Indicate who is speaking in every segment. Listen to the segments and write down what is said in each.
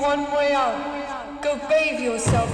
Speaker 1: one way out. Go bathe yourself.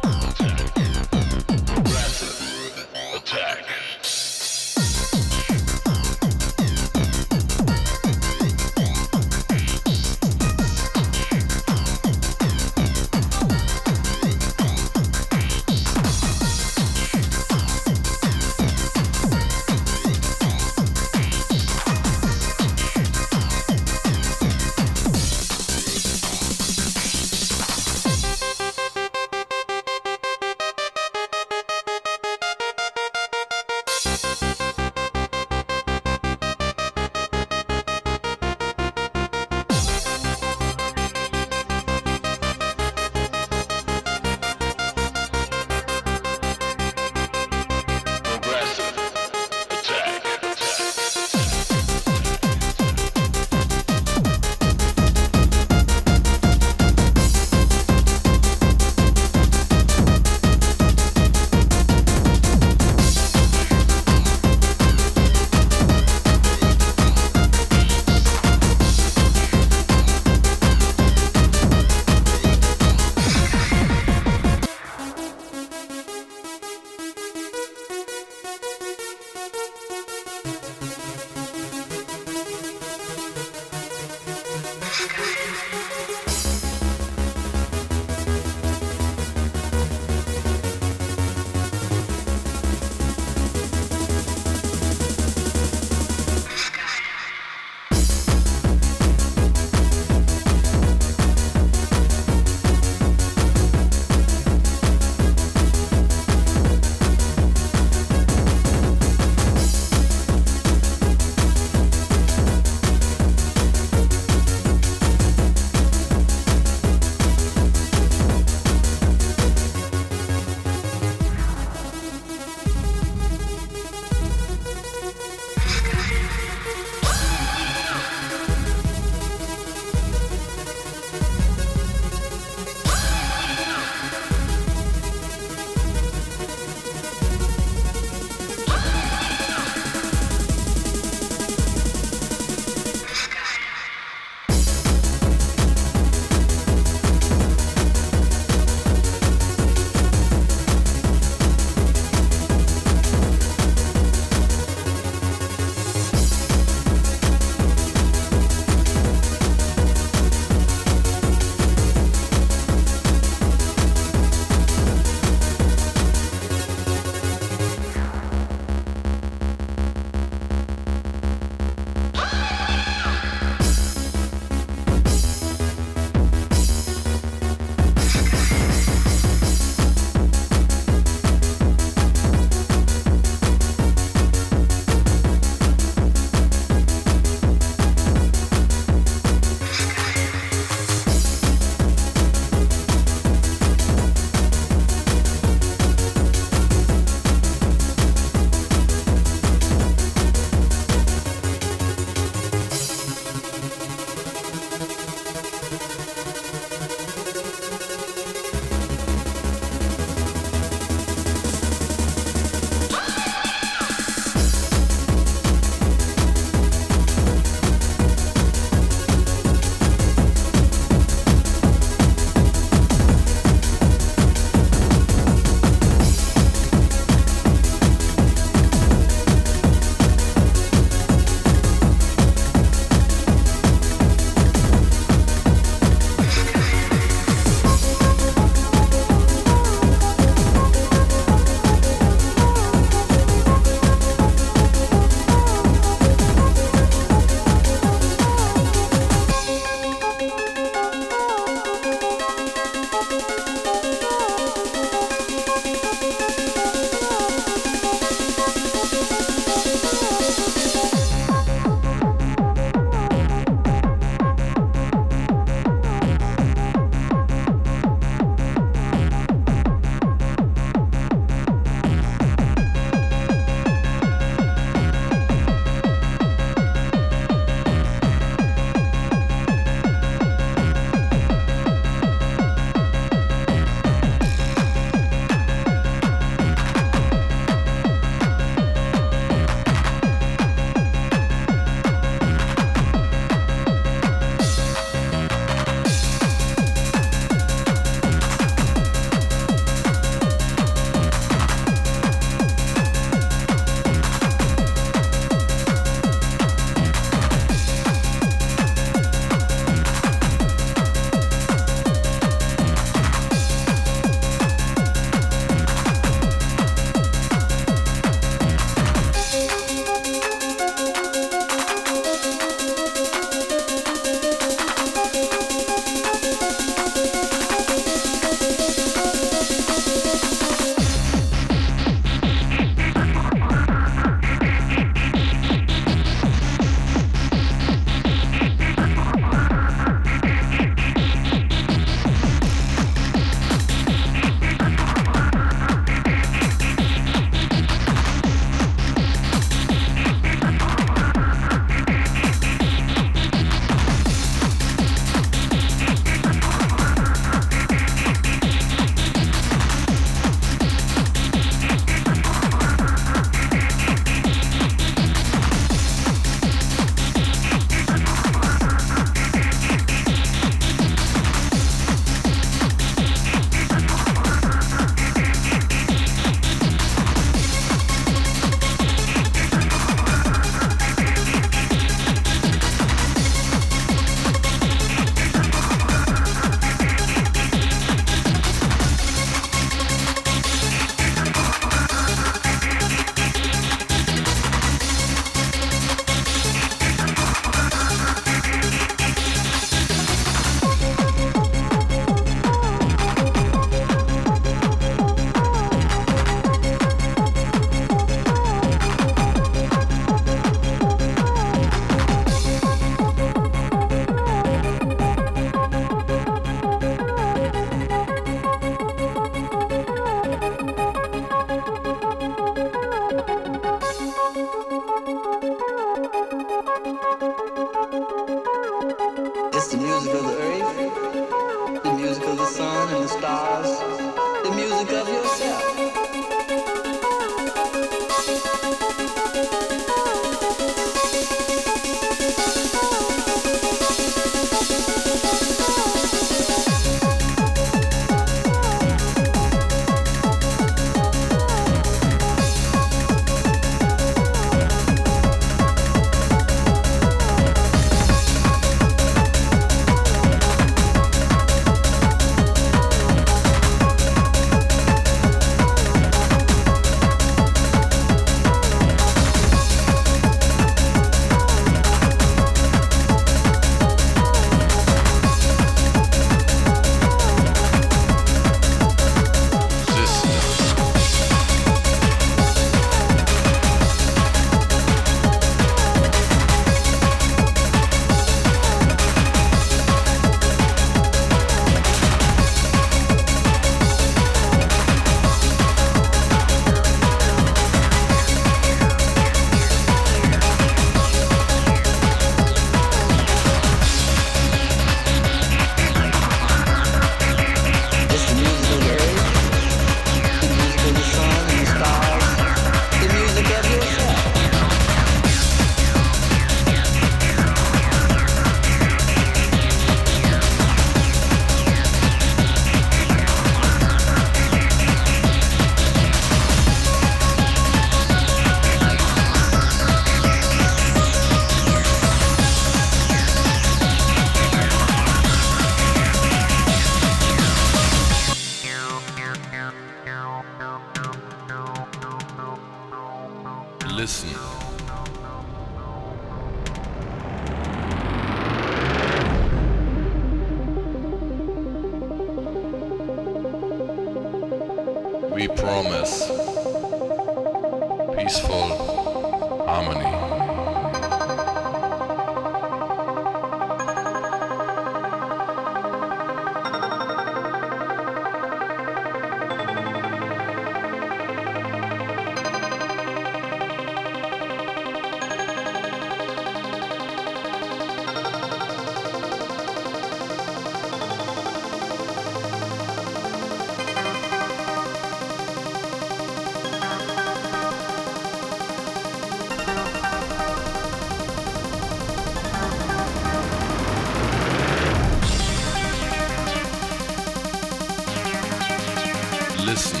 Speaker 1: Listen.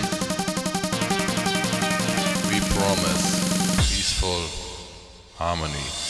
Speaker 1: We promise peaceful harmony.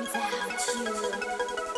Speaker 1: 你在好奇我。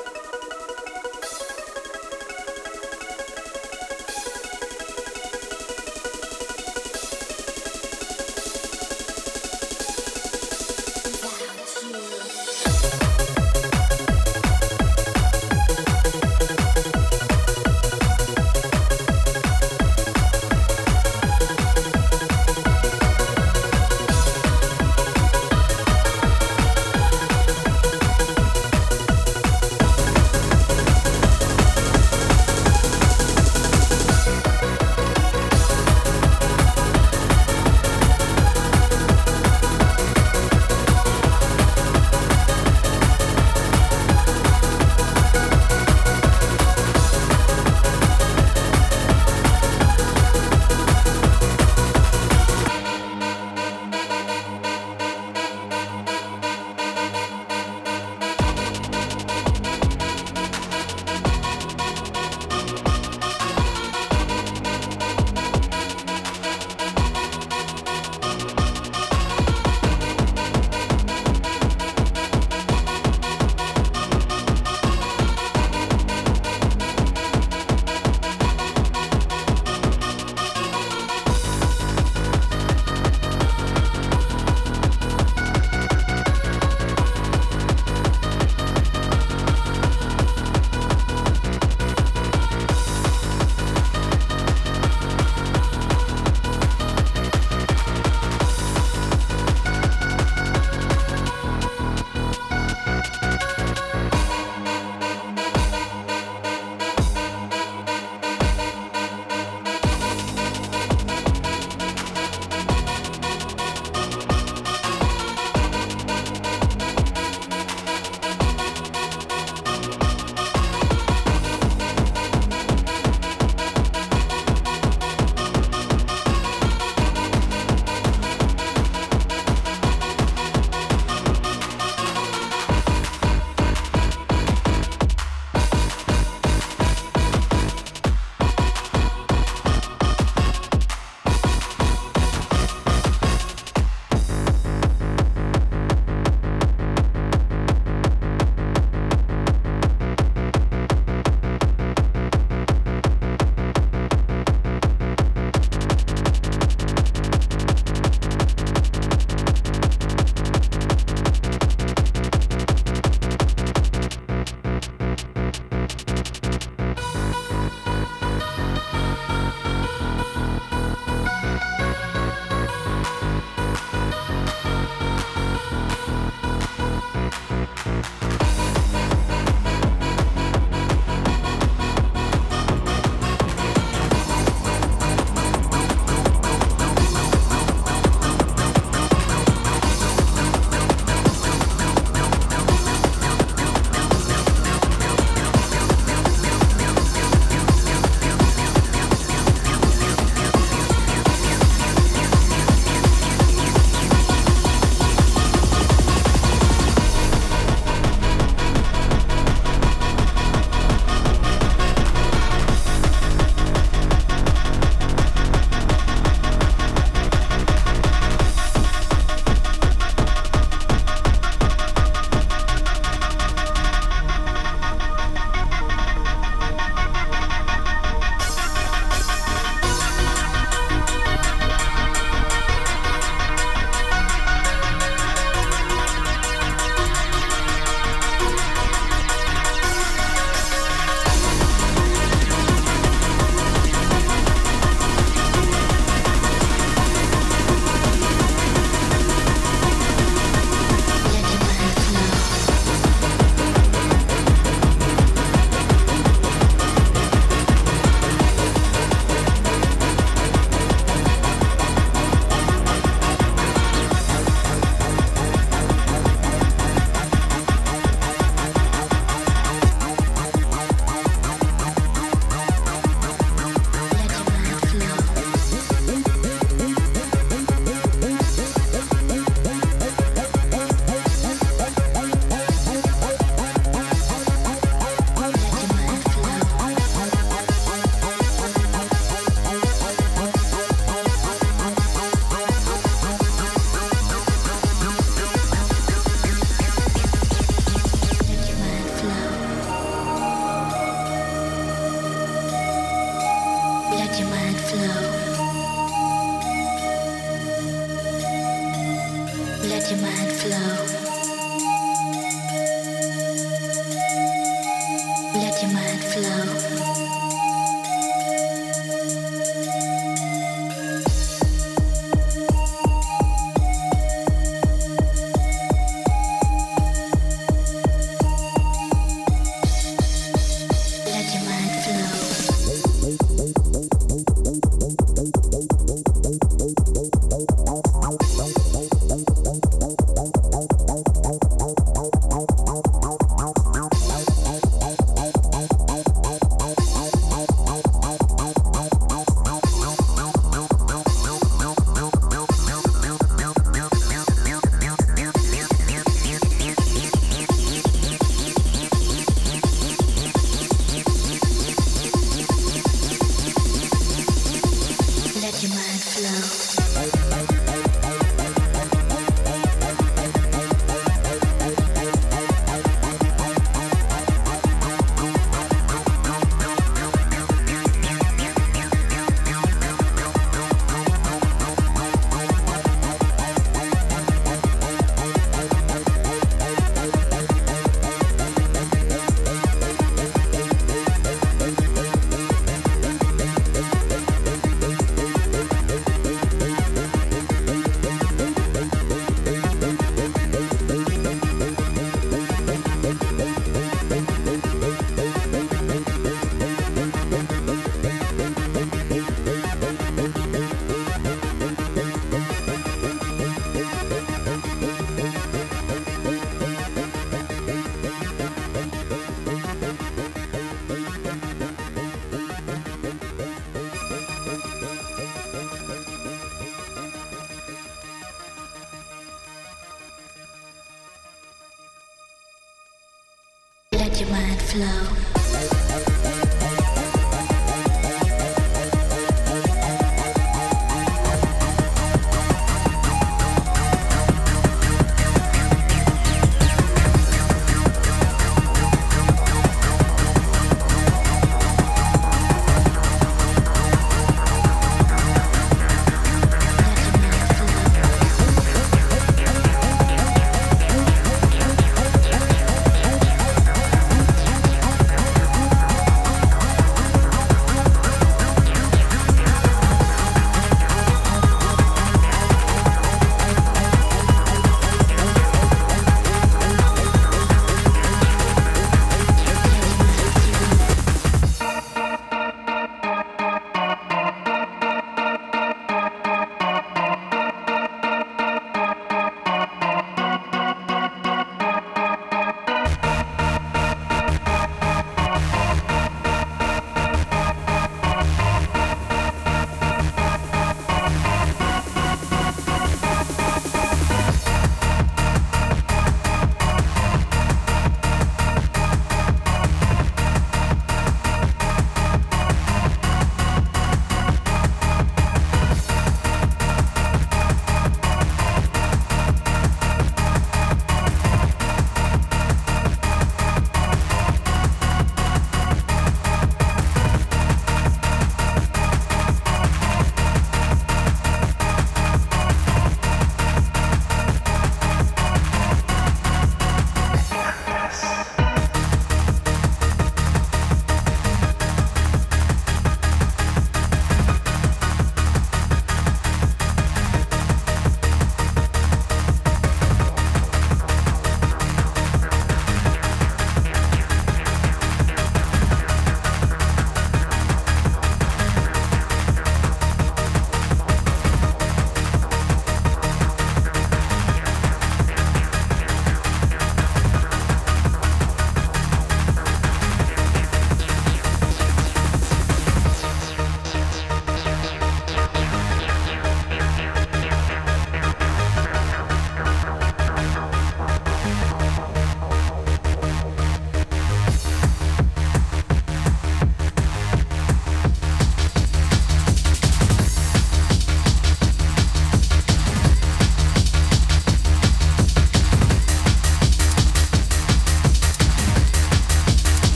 Speaker 1: flow.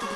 Speaker 2: You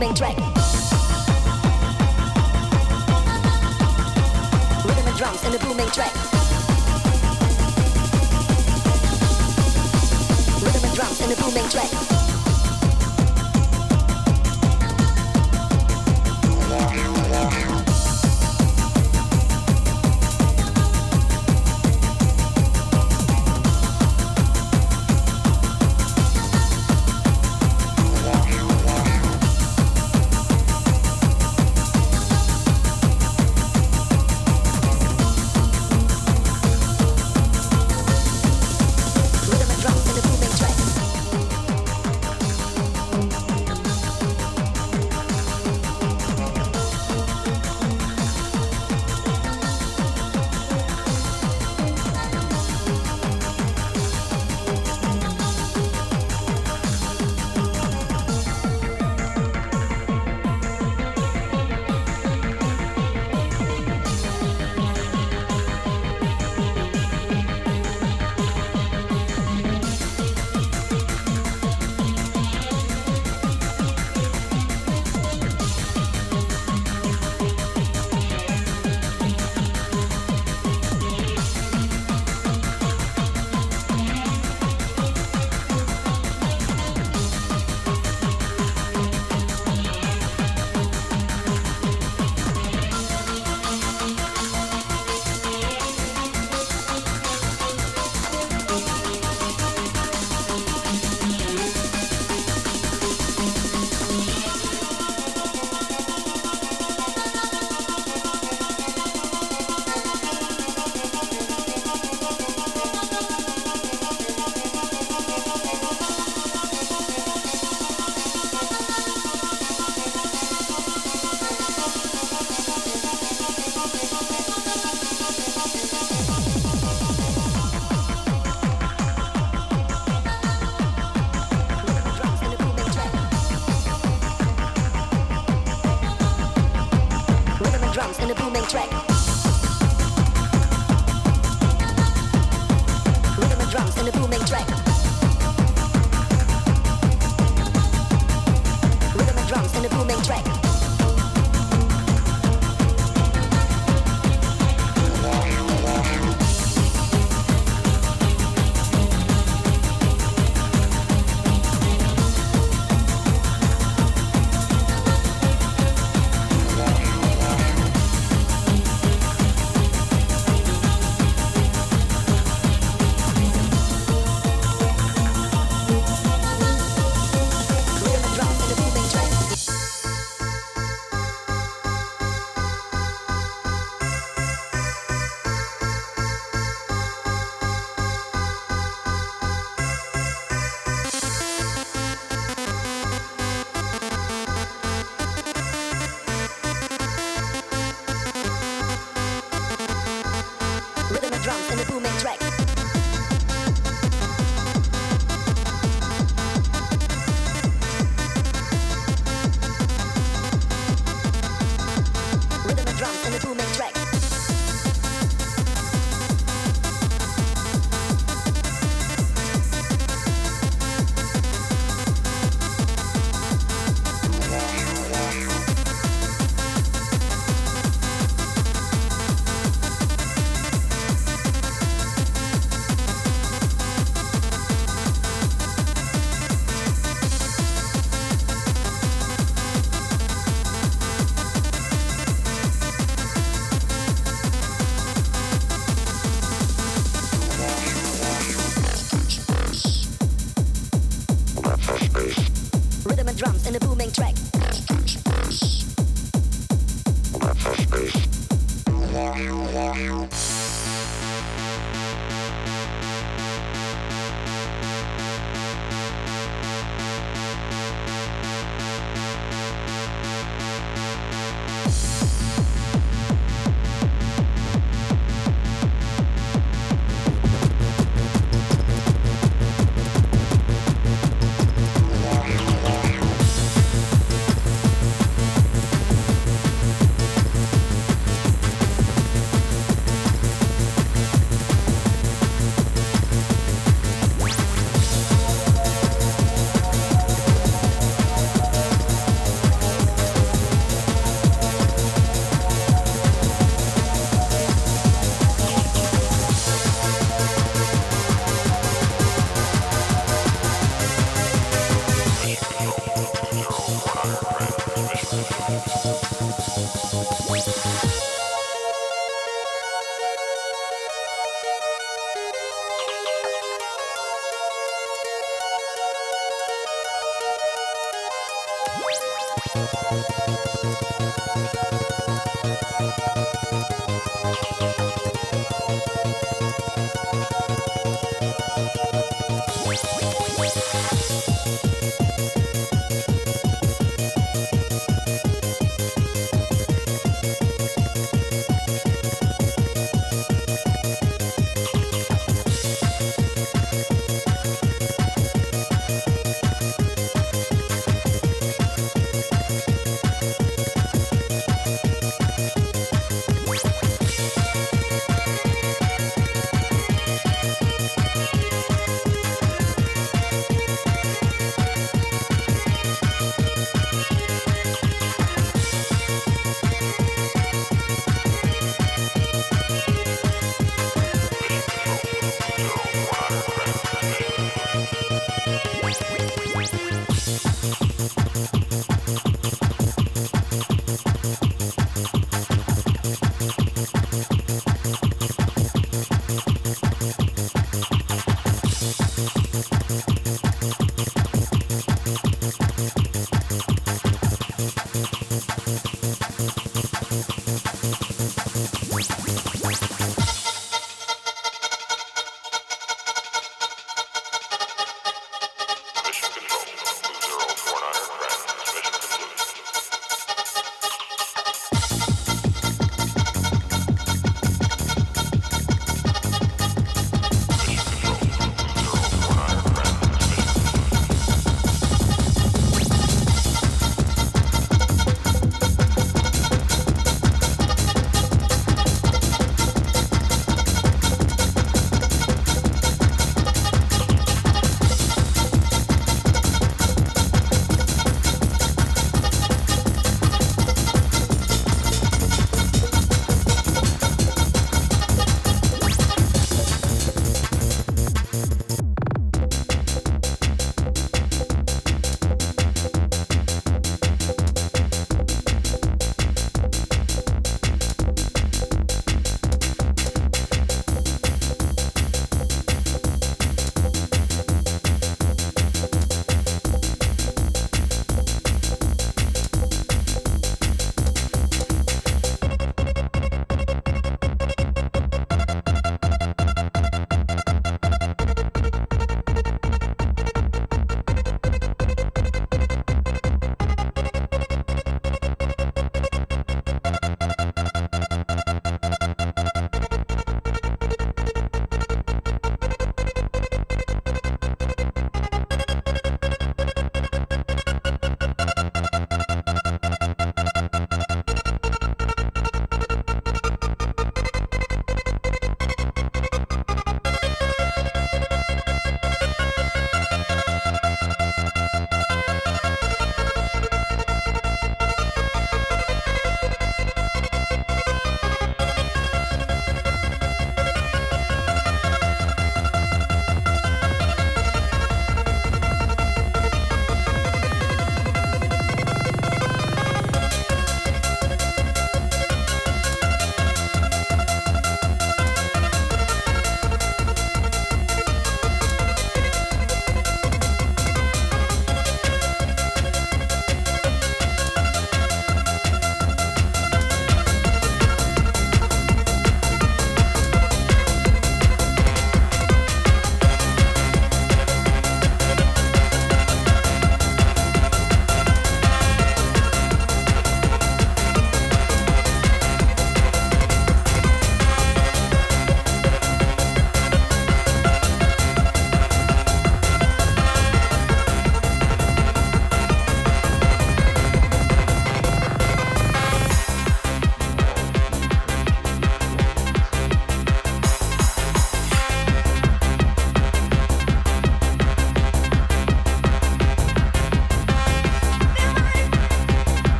Speaker 3: booming track.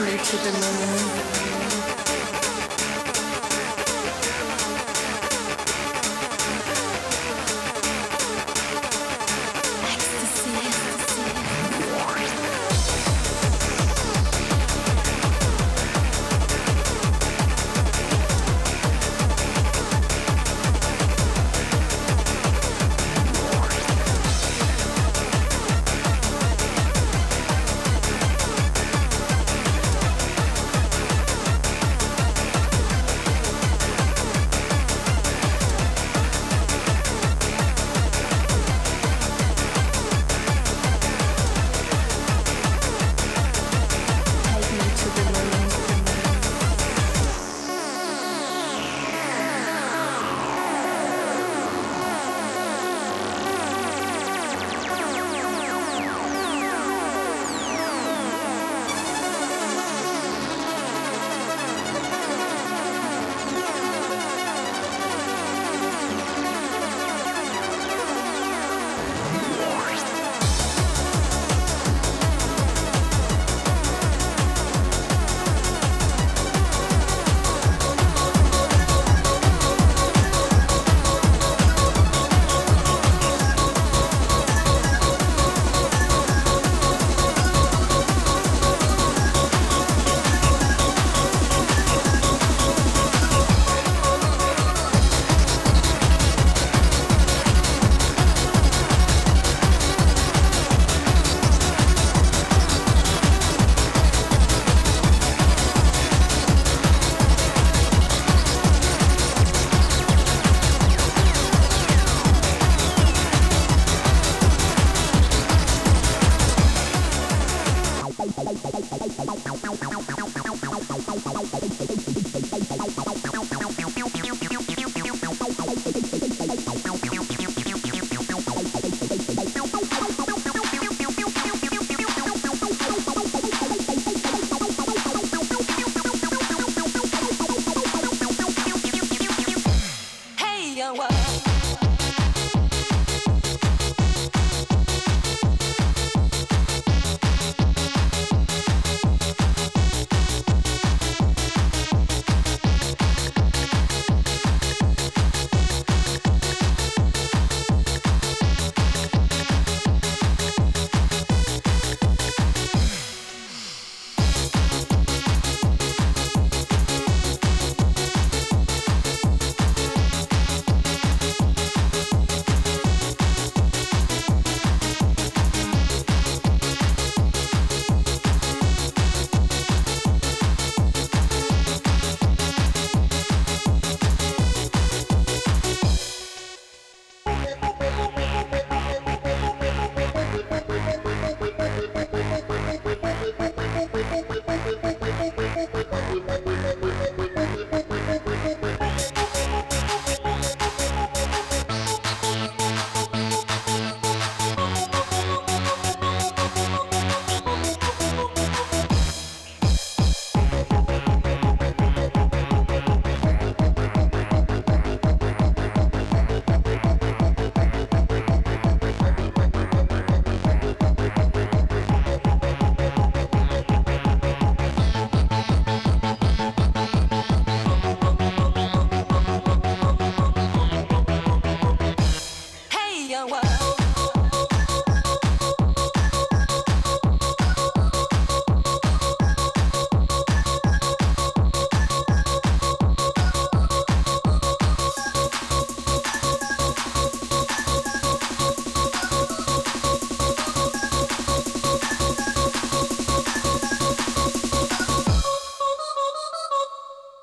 Speaker 4: me to the moon.